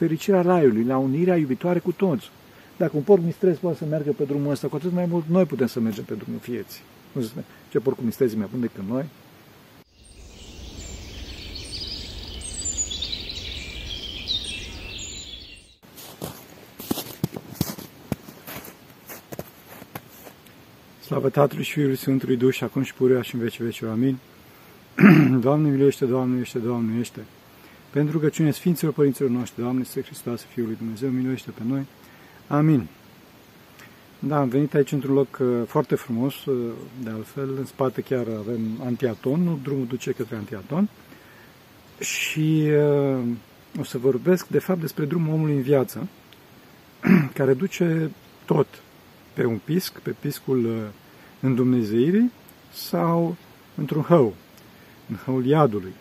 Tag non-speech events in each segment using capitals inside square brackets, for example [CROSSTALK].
fericirea raiului, la unirea iubitoare cu toți. Dacă un porc mistrez poate să meargă pe drumul ăsta, cu atât mai mult noi putem să mergem pe drumul vieții. Nu se ce porc cu mistrezi mai bun decât noi? Slavă Tatălui și Fiului Sfântului Duh și acum și pururea și în vece vecilor. Amin. [CLEARS THROAT] Doamne miluiește, Doamne miluiește, Doamne miluiește. Pentru rugăciune Sfinților Părinților noștri, Doamne, Să Hristos, Fiul lui Dumnezeu, miluiește pe noi. Amin. Da, am venit aici într-un loc uh, foarte frumos, uh, de altfel, în spate chiar avem Antiaton, nu drumul duce către Antiaton. Și uh, o să vorbesc, de fapt, despre drumul omului în viață, [CLEARS THROAT] care duce tot pe un pisc, pe piscul uh, îndumnezeirii sau într-un hău, în hăul iadului.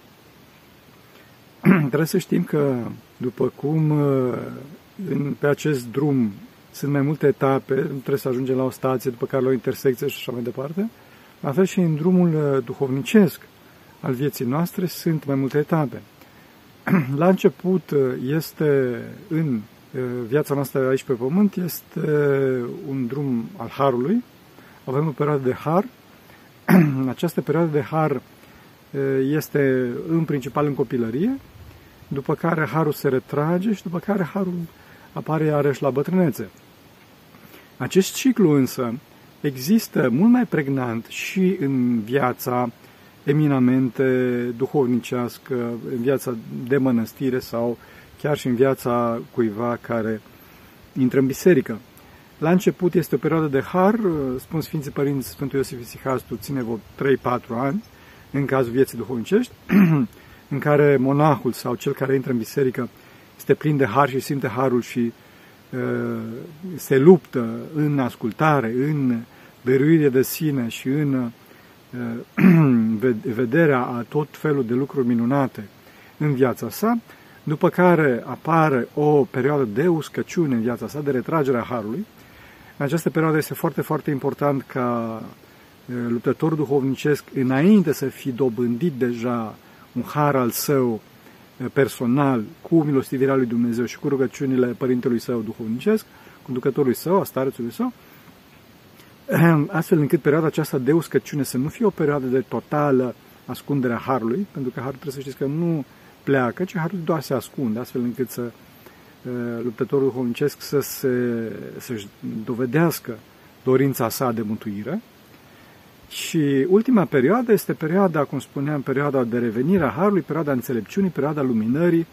[CLEARS THROAT] Trebuie să știm că, după cum uh, în, pe acest drum sunt mai multe etape, trebuie să ajungem la o stație, după care la o intersecție și așa mai departe, la fel și în drumul uh, duhovnicesc al vieții noastre sunt mai multe etape. [CLEARS THROAT] La început este în viața noastră aici pe pământ, este un drum al Harului, avem o perioadă de har. [CLEARS THROAT] Această perioadă de har este în principal în copilărie, după care harul se retrage și după care harul apare iarăși la bătrânețe. Acest ciclu însă există mult mai pregnant și în viața eminamente duhovnicească, în viața de mănăstire sau chiar și în viața cuiva care intră în biserică. La început este o perioadă de har, spun Sfinții Părinți Sfântul Iosif Isihastu, ține vreo 3-4 ani, în cazul vieții duhovnicești, [CLEARS THROAT] în care monahul sau cel care intră în biserică este plin de har și simte harul și uh, se luptă în ascultare, în dăruire de sine și în uh, [CLEARS THROAT] vederea a tot felul de lucruri minunate în viața sa, după care apare o perioadă de uscăciune în viața sa, de retragerea harului, în această perioadă este foarte, foarte important ca luptătorul duhovnicesc, înainte să fi dobândit deja un har al său personal, cu milostivirea lui Dumnezeu și cu rugăciunile părintelui său duhovnicesc, conducătorului său, a starețului său, astfel încât perioada aceasta de uscăciune să nu fie o perioadă de totală ascundere a harului, pentru că harul trebuie să știți că nu pleacă, ci harul doar se ascunde, astfel încât să luptătorul duhovnicesc să se, să-și dovedească dorința sa de mântuire. Și ultima perioadă este perioada, cum spuneam, perioada de revenire a Harului, perioada înțelepciunii, perioada luminării,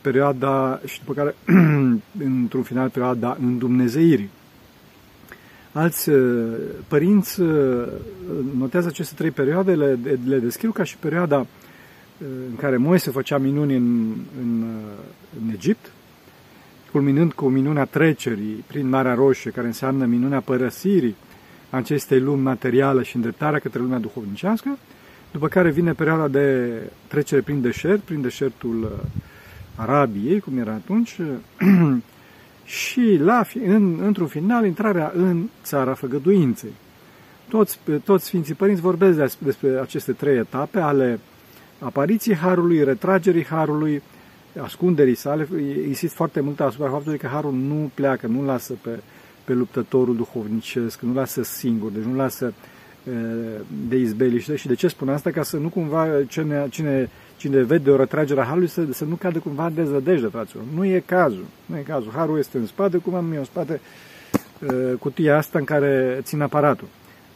perioada, și după care, [CLEARS THROAT] într-un final, perioada îndumnezeirii. Alți părinți notează aceste trei perioade, le, le descriu ca și perioada în care Moise făcea minuni în, în, în Egipt, culminând cu minunea trecerii prin Marea Roșie, care înseamnă minunea părăsirii acestei lumi materială și îndreptarea către lumea duhovnicească, după care vine perioada de trecere prin deșert, prin deșertul uh, Arabiei, cum era atunci, [CLEARS THROAT] și la, în, într-un final intrarea în țara făgăduinței. Toți, toți Sfinții Părinți vorbesc despre aceste trei etape ale apariției Harului, retragerii Harului, ascunderii sale, insist foarte mult asupra faptului că Harul nu pleacă, nu lasă pe, pe luptătorul duhovnicesc, nu lasă singur, deci nu lasă de izbeliște. Și de ce spun asta? Ca să nu cumva cine, cine, cine vede o retragere a Harului să, să nu cadă cumva de zădejde, fraților. Nu e cazul. Nu e cazul. Harul este în spate, cum am eu în spate cutia asta în care țin aparatul.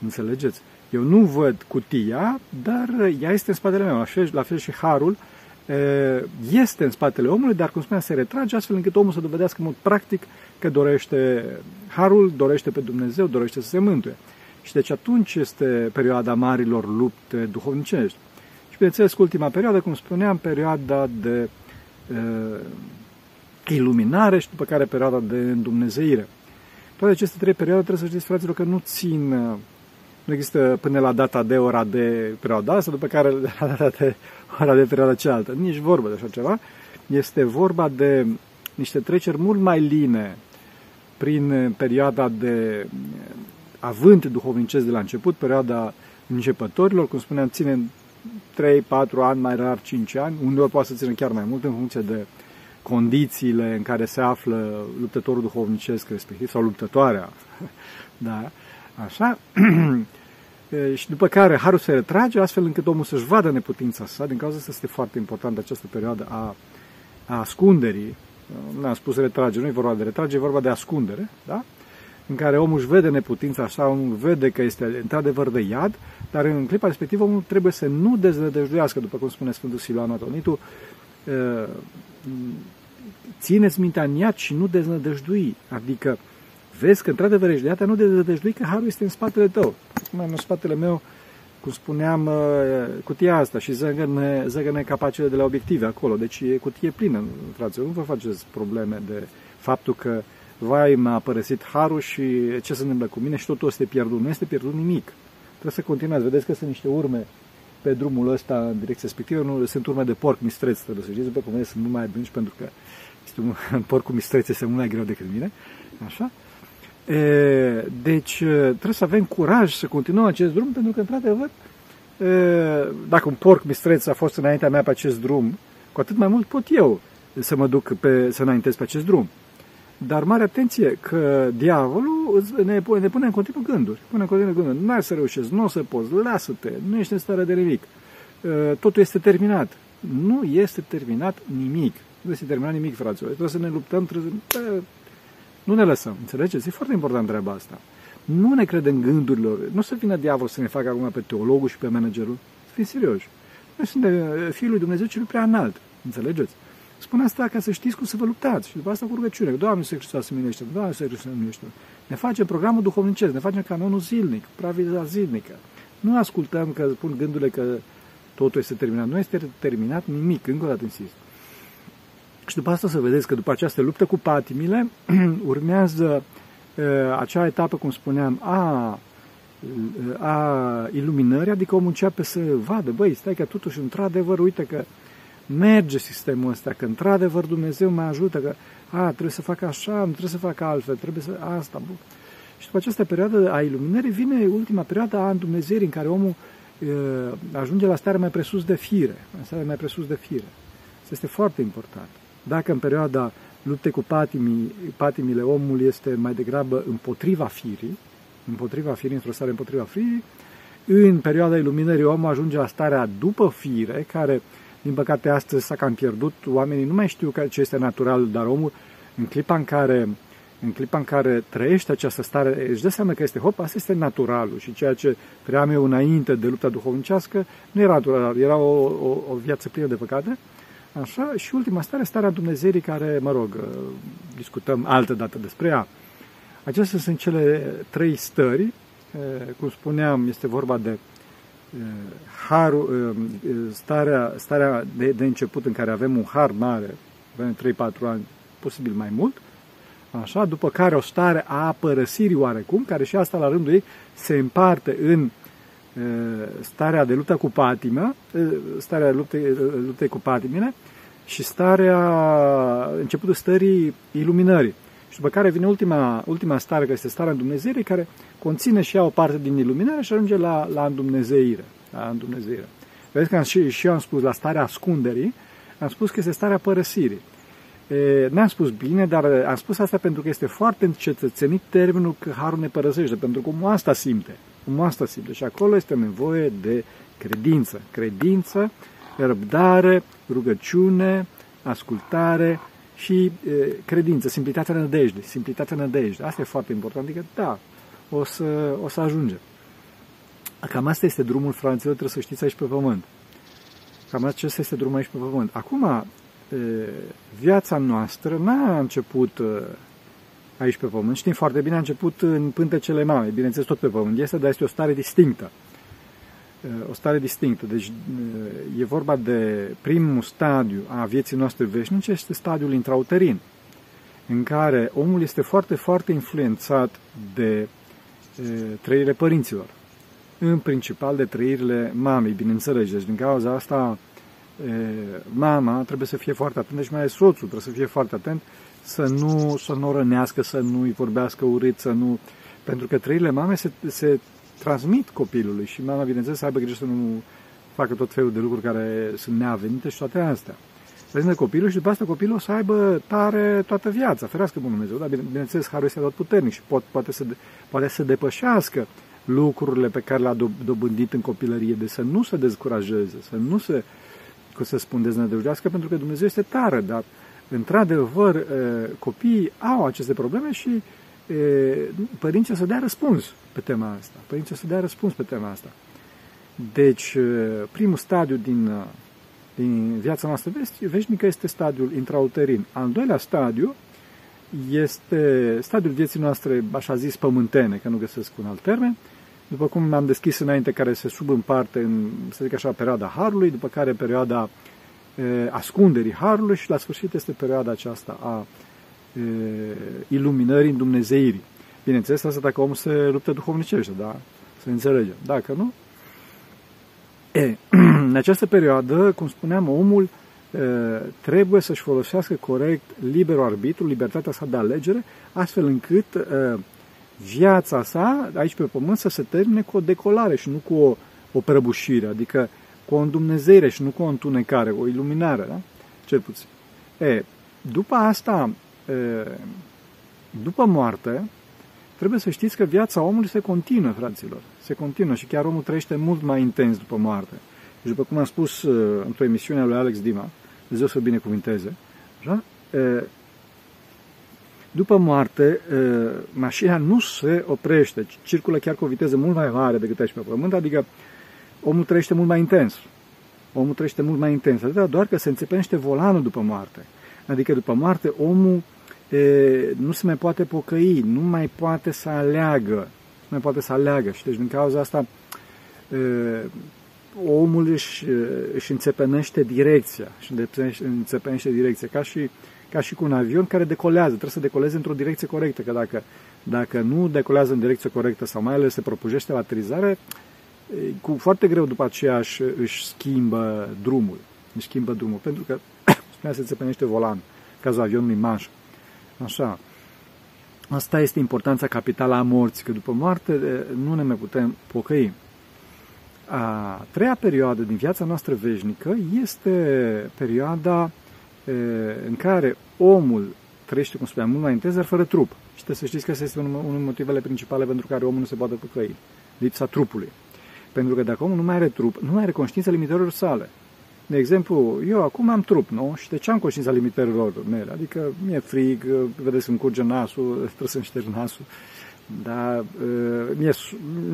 Înțelegeți? Eu nu văd cutia, dar ea este în spatele meu. La fel, la fel și Harul este în spatele omului, dar, cum spuneam, se retrage astfel încât omul să dovedească în mod practic că dorește harul, dorește pe Dumnezeu, dorește să se mântuie. Și deci atunci este perioada marilor lupte duhovnicești. Și bineînțeles, ultima perioadă, cum spuneam, perioada de uh, iluminare și după care perioada de îndumnezeire. Toate aceste trei perioade trebuie să știți, fraților, că nu țin, nu există până la data de ora de perioada asta, după care la [LAUGHS] data de ora de perioada cealaltă. Nici vorbă de așa ceva. Este vorba de niște treceri mult mai line prin perioada de avânt duhovnicesc de la început, perioada începătorilor, cum spuneam, ține 3-4 ani, mai rar 5 ani, uneori poate să țină chiar mai mult în funcție de condițiile în care se află luptătorul duhovnicesc respectiv sau luptătoarea. [LAUGHS] da? Așa? [CLEARS THROAT] și după care harul se retrage astfel încât omul să-și vadă neputința sa. Din cauza asta este foarte important această perioadă a, a ascunderii. Nu am spus retrage, nu e vorba de retrage, e vorba de ascundere. Da? în care omul își vede neputința așa, omul vede că este într-adevăr de iad, dar în clipa respectivă omul trebuie să nu deznădăjduiască, după cum spune Sfântul Siloan Atonitu, țineți mintea în iad și nu deznădăjdui. Adică vezi că într-adevăr ești de iad, nu deznădăjdui că harul este în spatele tău. Cum în spatele meu, cum spuneam, cutia asta și zăgăne, zăgăne capacele de la obiective acolo. Deci e cutie plină, frate. Nu vă faceți probleme de faptul că vai, m-a părăsit harul și ce se întâmplă cu mine și totul este pierdut. Nu este pierdut nimic. Trebuie să continuați. Vedeți că sunt niște urme pe drumul ăsta în direcția respectivă. Nu, sunt urme de porc mistreț, trebuie să știți, după cum sunt mult mai adânci, pentru că este un, [LAUGHS] porc cu mistreț este mult mai greu decât mine. Așa? E, deci trebuie să avem curaj să continuăm acest drum, pentru că, într-adevăr, e, dacă un porc mistreț a fost înaintea mea pe acest drum, cu atât mai mult pot eu să mă duc pe, să înaintez pe acest drum. Dar mare atenție că diavolul ne, pune, ne pune în continuu gânduri. Pune în continuu gânduri. Nu ai să reușești, nu o să poți, lasă-te, nu ești în stare de nimic. Uh, totul este terminat. Nu este terminat nimic. Nu este terminat nimic, fraților. Trebuie să ne luptăm, trebuie să... Nu ne lăsăm, înțelegeți? E foarte important treaba asta. Nu ne credem gândurilor. Nu să vină diavolul să ne facă acum pe teologul și pe managerul. Să fim serioși. Noi suntem uh, Fiul lui Dumnezeu cel prea înalt. Înțelegeți? Spun asta ca să știți cum să vă luptați. Și după asta cu rugăciune. Doamne, să Hristos să minește, Doamne, să Hristos să minește. Ne facem programul duhovnicesc, ne facem canonul zilnic, praviza zilnică. Nu ascultăm că spun gândurile că totul este terminat. Nu este terminat nimic, încă o dată insist. Și după asta să vedeți că după această luptă cu patimile [CLEARS THROAT] urmează uh, acea etapă, cum spuneam, a, a iluminării, adică omul începe să vadă, băi, stai că totuși, într-adevăr, uite că merge sistemul ăsta, că într-adevăr Dumnezeu mă ajută, că a, trebuie să fac așa, nu trebuie să fac altfel, trebuie să... asta, bun. Și după această perioadă a iluminării vine ultima perioadă a îndumnezeirii în care omul e, ajunge la stare mai presus de fire, în stare mai presus de fire. Asta este foarte important. Dacă în perioada luptei cu patimii, patimile omul este mai degrabă împotriva firii, împotriva firii, într-o stare împotriva firii, în perioada iluminării omul ajunge la starea după fire, care din păcate, astăzi s-a cam pierdut. Oamenii nu mai știu ce este natural, dar omul, în clipa în care, în clipa în care trăiește această stare, își dă seama că este, hop, asta este naturalul și ceea ce trăiam eu înainte de lupta duhovnicească nu era natural, era o, o, o viață plină de păcate. Așa, și ultima stare, starea Dumnezeirii care, mă rog, discutăm altă dată despre ea. Acestea sunt cele trei stări, cum spuneam, este vorba de harul, starea, starea de, de început în care avem un har mare, avem 3-4 ani, posibil mai mult, așa, după care o stare a părăsirii oarecum, care și asta la rândul ei se împarte în starea de luptă cu patima, starea luptei, luptei cu patimile și starea, începutul stării iluminării. Și după care vine ultima, ultima stare, care este starea Dumnezeirii, care conține și ea o parte din iluminare și ajunge la, la îndumnezeire. La îndumnezeire. Vedeți că am, și, și eu am spus la starea ascunderii, am spus că este starea părăsirii. n-am spus bine, dar am spus asta pentru că este foarte încetățenit termenul că harul ne părăsește, pentru că omul asta simte. Omul asta simte și acolo este nevoie de credință. Credință, răbdare, rugăciune, ascultare, și e, credință, simplitatea nădejde, simplitatea nădejde. Asta e foarte important, adică da, o să, o să ajungem. Cam asta este drumul fraților, trebuie să știți aici pe pământ. Cam acesta este drumul aici pe pământ. Acum, e, viața noastră n-a început aici pe pământ. Știm foarte bine, a început în pântecele mame, bineînțeles tot pe pământ este, dar este o stare distinctă o stare distinctă. Deci e vorba de primul stadiu a vieții noastre veșnice, este stadiul intrauterin, în care omul este foarte, foarte influențat de trăirile părinților. În principal de trăirile mamei, bineînțeles. Deci din cauza asta mama trebuie să fie foarte atentă și mai ales soțul trebuie să fie foarte atent să nu, să nu o rănească, să nu îi vorbească urât, să nu... Pentru că trăirile mame se, se transmit copilului și mama, bineînțeles, să aibă grijă să nu facă tot felul de lucruri care sunt neavenite și toate astea. să copilul și după asta copilul o să aibă tare toată viața, ferească Bunul Dumnezeu. Dar bine, bineînțeles, Harul este tot puternic și pot, poate, să, poate să depășească lucrurile pe care le-a dobândit în copilărie, de să nu se descurajeze, să nu se, cum să spun, deznădăjdească, pentru că Dumnezeu este tare, dar într-adevăr copiii au aceste probleme și părinții să dea răspuns pe tema asta. Părinții să dea răspuns pe tema asta. Deci, primul stadiu din, din viața noastră veșnică este stadiul intrauterin. Al doilea stadiu este stadiul vieții noastre, așa zis, pământene, că nu găsesc un alt termen, după cum am deschis înainte, care se subîmparte în, să zic așa, perioada Harului, după care perioada e, ascunderii Harului și la sfârșit este perioada aceasta a e, iluminării, Dumnezeirii. Bineînțeles, asta dacă omul se luptă duhovnicește, da? Să înțelegem. Dacă nu, e, [CLEARS THROAT] în această perioadă, cum spuneam, omul e, trebuie să-și folosească corect liberul arbitru, libertatea sa de alegere, astfel încât e, viața sa aici pe pământ să se termine cu o decolare și nu cu o, o prăbușire, adică cu o îndumnezeire și nu cu o întunecare, o iluminare, da? cel puțin. E, după asta, e, după moarte, trebuie să știți că viața omului se continuă, fraților. Se continuă și chiar omul trăiește mult mai intens după moarte. Și după cum am spus într-o emisiune a lui Alex Dima, Dumnezeu să binecuvinteze, așa? E, după moarte, mașina nu se oprește, circulă chiar cu o viteză mult mai mare decât aici pe pământ, adică omul trăiește mult mai intens. Omul trăiește mult mai intens, atâta doar că se înțepește volanul după moarte. Adică după moarte omul e, nu se mai poate pocăi, nu mai poate să aleagă, nu mai poate să aleagă. Și deci din cauza asta e, omul își, își înțepenește direcția, își înțepenește direcția, ca și ca și cu un avion care decolează, trebuie să decoleze într-o direcție corectă, că dacă, dacă nu decolează în direcție corectă sau mai ales se propujește la aterizare, cu foarte greu după aceea își, își schimbă drumul. Își schimbă drumul, pentru că [COUGHS] spunea se țepenește volan, cazul avionului manș. Așa. Asta este importanța capitală a morții, că după moarte nu ne mai putem pocăi. A treia perioadă din viața noastră veșnică este perioada în care omul trăiește, cum spuneam, mult mai intens, dar fără trup. Și trebuie să știți că asta este unul din motivele principale pentru care omul nu se poate păcăi. Lipsa trupului. Pentru că dacă omul nu mai are trup, nu mai are conștiința limitărilor sale. De exemplu, eu acum am trup, nu? Și de ce am conștiința limitărilor mele? Adică mi-e frig, vedeți, îmi curge nasul, [LAUGHS] trebuie să-mi șterg nasul. Dar mie,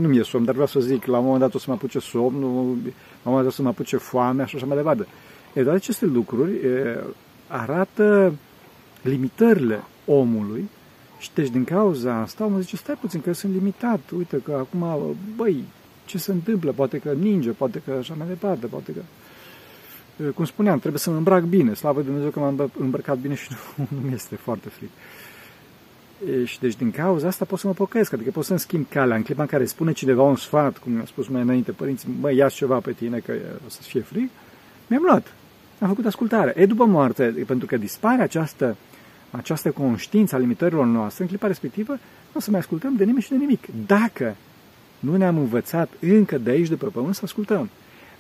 nu mi-e somn, dar vreau să zic, la un moment dat o să mă apuce somnul, la un moment dat o să mă apuce foame și așa mai departe. E, toate aceste lucruri e, arată limitările omului și deci din cauza asta omul zice, stai puțin că eu sunt limitat, uite că acum, băi, ce se întâmplă? Poate că ninge, poate că așa mai departe, poate că... Cum spuneam, trebuie să mă îmbrac bine, slavă Dumnezeu că m-am îmbrăcat bine și [LAUGHS] nu, nu mi este foarte fric. E, și deci din cauza asta pot să mă pocăiesc, adică pot să-mi schimb calea. În clipa în care spune cineva un sfat, cum mi-a spus mai înainte părinții, mă, ia ceva pe tine că o să fie frig, mi-am luat am făcut ascultare. E după moarte, pentru că dispare această, această conștiință a limitărilor noastre, în clipa respectivă, nu o să mai ascultăm de nimeni și de nimic. Dacă nu ne-am învățat încă de aici de pe pământ să ascultăm.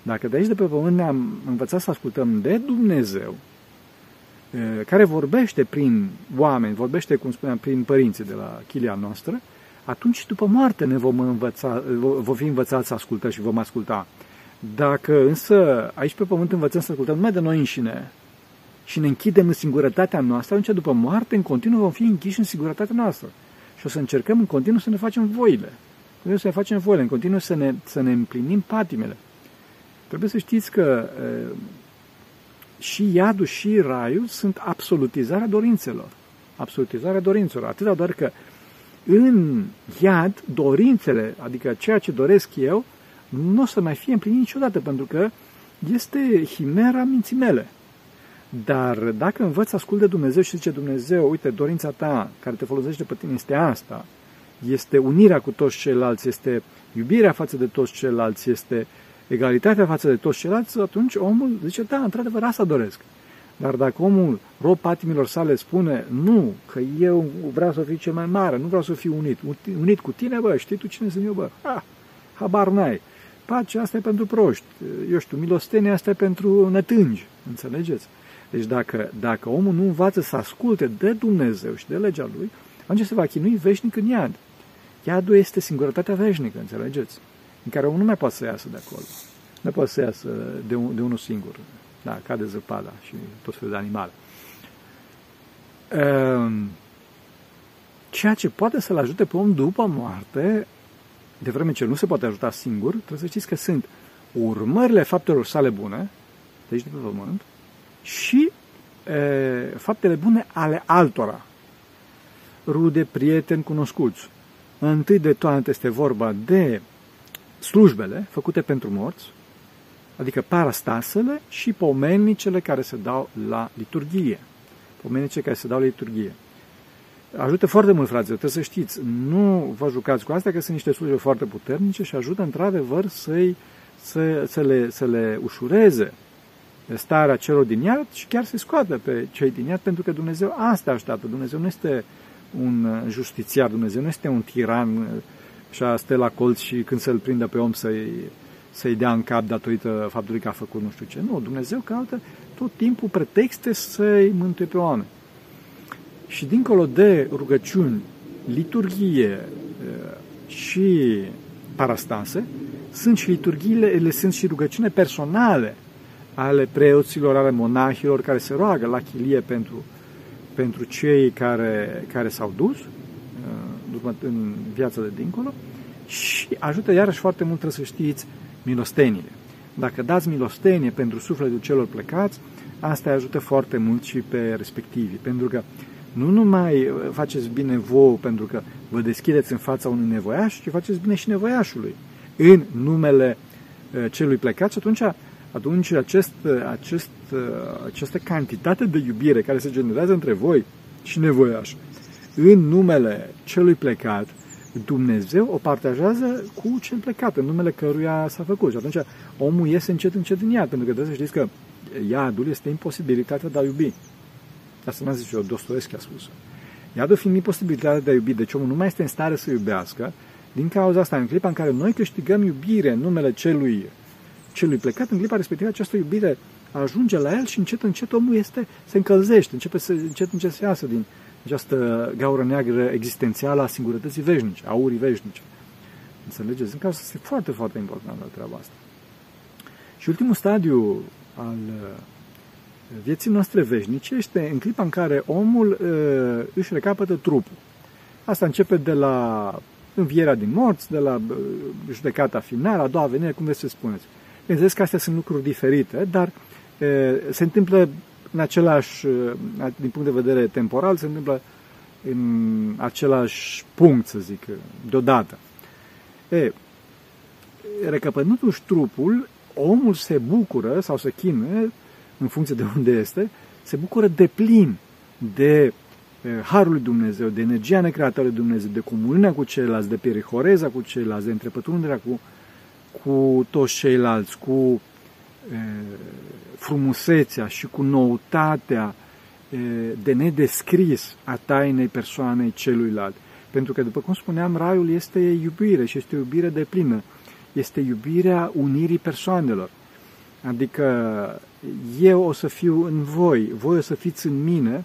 Dacă de aici de pe pământ ne-am învățat să ascultăm de Dumnezeu, care vorbește prin oameni, vorbește, cum spuneam, prin părinții de la chilia noastră, atunci după moarte ne vom învăța, vom fi învățați să ascultăm și vom asculta. Dacă însă aici pe pământ învățăm să ascultăm numai de noi înșine și ne închidem în singurătatea noastră, atunci după moarte în continuu vom fi închiși în singurătatea noastră. Și o să încercăm în continuu să ne facem voile. Trebuie să ne facem voile, în continuu să ne, să ne împlinim patimele. Trebuie să știți că e, și iadul și raiul sunt absolutizarea dorințelor. Absolutizarea dorințelor. Atâta doar că în iad, dorințele, adică ceea ce doresc eu, nu o să mai fie împlinit niciodată, pentru că este himera minții mele. Dar dacă învăț să ascult de Dumnezeu și zice Dumnezeu, uite, dorința ta care te folosește pe tine este asta, este unirea cu toți ceilalți, este iubirea față de toți ceilalți, este egalitatea față de toți ceilalți, atunci omul zice, da, într-adevăr, asta doresc. Dar dacă omul, rob patimilor sale, spune, nu, că eu vreau să fiu cel mai mare, nu vreau să fiu unit, unit cu tine, bă, știi tu cine sunt eu, bă? Ha, habar n-ai. Pacea asta e pentru proști, eu știu, milostenia asta e pentru nătângi, înțelegeți? Deci dacă, dacă omul nu învață să asculte de Dumnezeu și de legea lui, atunci se va chinui veșnic în iad. Iadul este singurătatea veșnică, înțelegeți? În care omul nu mai poate să iasă de acolo. Nu poate să iasă de, un, de unul singur. Da, cade zăpada și tot felul de animale. Ehm, ceea ce poate să-l ajute pe om după moarte, de vreme ce nu se poate ajuta singur, trebuie să știți că sunt urmările faptelor sale bune, deci de pe pământ, și e, faptele bune ale altora, rude, prieteni, cunoscuți. Întâi de toate este vorba de slujbele făcute pentru morți, adică parastasele și pomenicele care se dau la liturghie. Pomenicele care se dau la liturghie. Ajută foarte mult, fraților, trebuie să știți. Nu vă jucați cu astea, că sunt niște slujbe foarte puternice și ajută într-adevăr să-i, să, să, le, să le ușureze starea celor din iad și chiar să scoată pe cei din iad, pentru că Dumnezeu asta așteaptă. Dumnezeu nu este un justițiar, Dumnezeu nu este un tiran și a stă la colț și când să-l prindă pe om să-i, să-i dea în cap datorită faptului că a făcut nu știu ce. Nu, Dumnezeu caută tot timpul pretexte să-i mântuie pe oameni. Și dincolo de rugăciuni, liturghie și parastase, sunt și liturghiile, ele sunt și rugăciune personale ale preoților, ale monahilor care se roagă la chilie pentru, pentru cei care, care s-au dus în viața de dincolo și ajută iarăși foarte mult, trebuie să știți, milostenile. Dacă dați milostenie pentru sufletul celor plecați, asta ajută foarte mult și pe respectivii, pentru că nu numai faceți bine vouă pentru că vă deschideți în fața unui nevoiaș, ci faceți bine și nevoiașului în numele celui plecat și atunci, atunci acest, acest, această cantitate de iubire care se generează între voi și nevoiaș în numele celui plecat, Dumnezeu o partajează cu cel plecat, în numele căruia s-a făcut. Și atunci omul iese încet, încet din iad, pentru că trebuie să știți că iadul este imposibilitatea de a iubi. Asta n-a zis eu, Dostoevski a spus. Iadul fiind imposibilitatea de a iubi, deci omul nu mai este în stare să iubească, din cauza asta, în clipa în care noi câștigăm iubire în numele celui, celui plecat, în clipa respectivă această iubire ajunge la el și încet, încet omul este, se încălzește, începe să, încet, încet să iasă din, această gaură neagră existențială a singurătății veșnice, a urii veșnice. Înțelegeți? În cazul este foarte, foarte important la treaba asta. Și ultimul stadiu al uh, vieții noastre veșnice este în clipa în care omul uh, își recapătă trupul. Asta începe de la învierea din morți, de la uh, judecata finală, a doua venire, cum vreți să spuneți. Bineînțeles că astea sunt lucruri diferite, dar se întâmplă în același, din punct de vedere temporal, se întâmplă în același punct, să zic, deodată. E, recăpătându-și trupul, omul se bucură sau se chinuie, în funcție de unde este, se bucură de plin de Harul lui Dumnezeu, de energia necreată lui Dumnezeu, de comuniunea cu ceilalți, de perihoreza cu ceilalți, de întrepătrunderea cu, cu toți ceilalți, cu frumusețea și cu noutatea de nedescris a tainei persoanei celuilalt. Pentru că, după cum spuneam, raiul este iubire și este o iubire de plină. Este iubirea unirii persoanelor. Adică eu o să fiu în voi, voi o să fiți în mine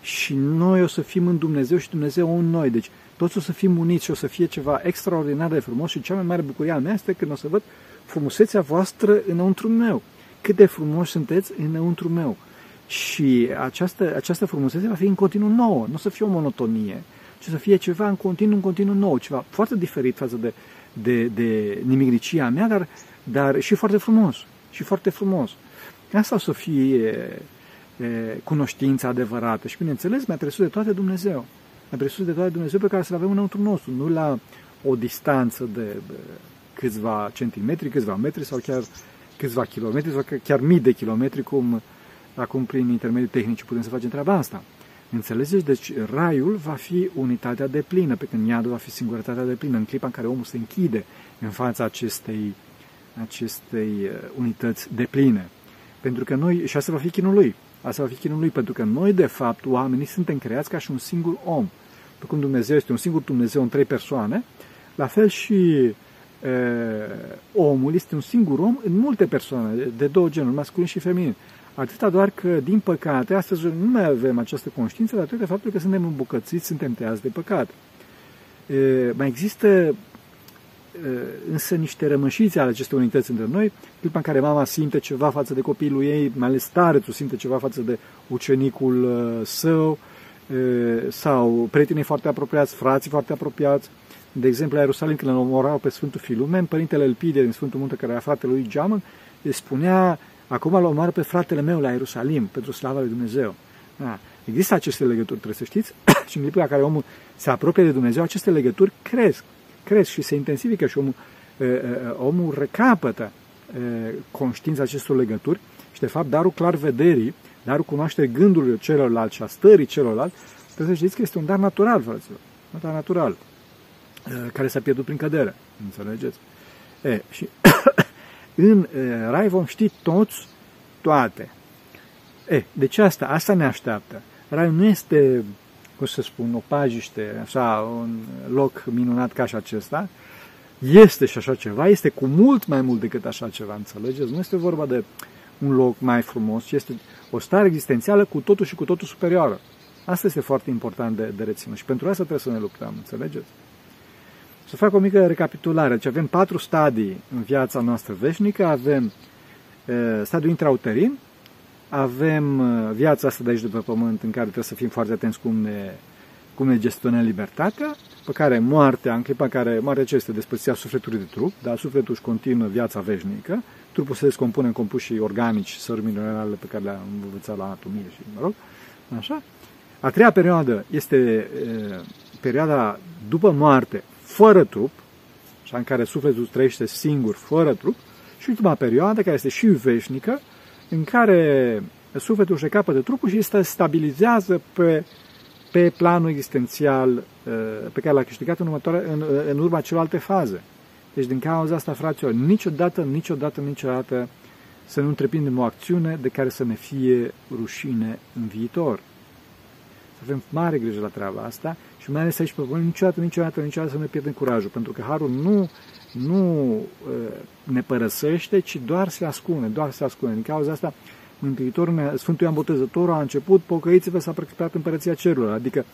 și noi o să fim în Dumnezeu și Dumnezeu în noi. Deci toți o să fim uniți și o să fie ceva extraordinar de frumos și cea mai mare bucurie a mea este când o să văd frumusețea voastră înăuntru meu cât de frumoși sunteți înăuntru meu. Și această, această frumusețe va fi în continuu nouă, nu o să fie o monotonie, ci să fie ceva în continuu, în continuu nou, ceva foarte diferit față de, de, de nimicnicia mea, dar, dar și foarte frumos, și foarte frumos. Asta o să fie e, cunoștința adevărată și, bineînțeles, mi-a presus de toate Dumnezeu. Mi-a presus de toate Dumnezeu pe care să-L avem înăuntru nostru, nu la o distanță de câțiva centimetri, câțiva metri sau chiar câțiva kilometri sau chiar mii de kilometri, cum acum prin intermediul tehnic putem să facem treaba asta. Înțelegeți? Deci raiul va fi unitatea de plină, pe când iadul va fi singurătatea de plină, în clipa în care omul se închide în fața acestei, acestei uh, unități de pline. Pentru că noi, și asta va fi chinul lui, asta va fi chinul lui, pentru că noi, de fapt, oamenii suntem creați ca și un singur om. După cum Dumnezeu este un singur Dumnezeu în trei persoane, la fel și omul este un singur om în multe persoane, de două genuri, masculin și feminin. Atâta doar că, din păcate, astăzi nu mai avem această conștiință datorită faptului că suntem îmbucățiți, suntem tăiați de păcat. E, mai există însă niște rămășițe ale acestei unități între noi, clipa în care mama simte ceva față de copilul ei, mai ales tu simte ceva față de ucenicul său, sau prietenii foarte apropiați, frații foarte apropiați. De exemplu, la Ierusalim, când îl omorau pe Sfântul Filumen, părintele Elpide din Sfântul Munte, care era fratele lui Geamăn, îi spunea, acum îl omoară pe fratele meu la Ierusalim, pentru slava lui Dumnezeu. Da. Există aceste legături, trebuie să știți, [COUGHS] și în clipul la care omul se apropie de Dumnezeu, aceste legături cresc cresc și se intensifică și omul, omul recapătă conștiința acestor legături și, de fapt, darul clar vederii, darul cunoașterii gândurilor celorlalți și a stării celorlalți, trebuie să știți că este un dar natural, fraților. Un dar natural, care s-a pierdut prin cădere. Înțelegeți? E, și [COUGHS] în rai vom ști toți toate. E, deci asta, asta ne așteaptă. Raiul nu este cum să spun, o pajiște, așa, un loc minunat ca și acesta, este și așa ceva, este cu mult mai mult decât așa ceva, înțelegeți? Nu este vorba de un loc mai frumos, ci este o stare existențială cu totul și cu totul superioară. Asta este foarte important de, de reținut și pentru asta trebuie să ne luptăm, înțelegeți? Să fac o mică recapitulare. Deci avem patru stadii în viața noastră veșnică. Avem e, stadiul intrauterin, avem uh, viața asta de aici de pe pământ în care trebuie să fim foarte atenți cum ne, cum ne gestionăm libertatea, pe care moartea, în clipa în care moartea ce este despărțirea sufletului de trup, dar sufletul își continuă viața veșnică, trupul se descompune în compuși organici, sări minerale pe care le-am învățat la anatomie și, mă rog, așa. A treia perioadă este e, perioada după moarte, fără trup, așa în care sufletul trăiește singur, fără trup, și ultima perioadă, care este și veșnică, în care sufletul își recapătă trupul și se stabilizează pe, pe planul existențial uh, pe care l-a câștigat în, următoare, în, în urma celelalte faze. Deci din cauza asta, fraților, niciodată, niciodată, niciodată să nu întreprindem o acțiune de care să ne fie rușine în viitor. Să avem mare grijă la treaba asta și mai ales aici pe pământ, niciodată, niciodată, niciodată să ne pierdem curajul, pentru că Harul nu nu ne părăsește, ci doar se ascunde, doar se ascunde. Din cauza asta, Mântuitorul, Sfântul Ioan Botezătorul a început, pocăiți-vă s-a preocupat împărăția cerurilor, adică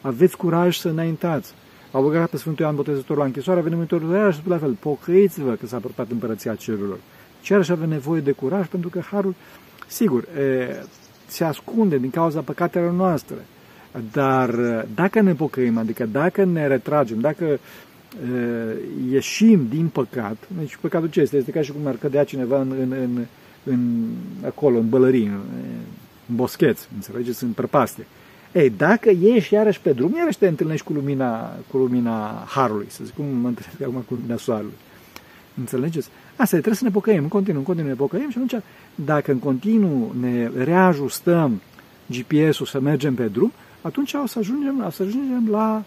aveți curaj să înaintați. Au băgat pe Sfântul Ioan Botezătorul la închisoare, a venit Mântuitorul și la fel, pocăiți-vă că s-a apropiat împărăția cerurilor. Ce și avea nevoie de curaj, pentru că Harul, sigur, e, se ascunde din cauza păcatelor noastre. Dar dacă ne pocăim, adică dacă ne retragem, dacă ieșim din păcat, deci păcatul ce este? Este ca și cum ar cădea cineva în, în, în, în acolo, în bălării, în, în boscheț, înțelegeți, în prăpaste. Ei, dacă ieși iarăși pe drum, iarăși te întâlnești cu lumina, cu lumina Harului, să zic, cum mă întâlnesc acum cu lumina Soarelui. Înțelegeți? Asta e, trebuie să ne pocăim, în continuu, în continuu ne pocăim și atunci, dacă în continuu ne reajustăm GPS-ul să mergem pe drum, atunci o să ajungem, o să ajungem la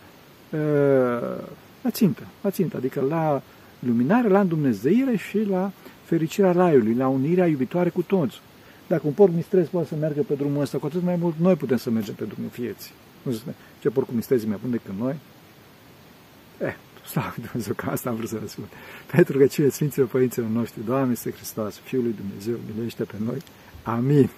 uh, la țintă, la țintă, adică la luminare, la îndumnezeire și la fericirea raiului, la unirea iubitoare cu toți. Dacă un porc mistrez poate să meargă pe drumul ăsta, cu atât mai mult noi putem să mergem pe drumul vieții. Nu știu, ce porc mistrez mai bun decât noi? Eh, slavă Dumnezeu că asta am vrut să răspund. Pentru că cine Sfinților Părinților noștri, Doamne este Hristos, Fiul lui Dumnezeu, miluiește pe noi. Amin.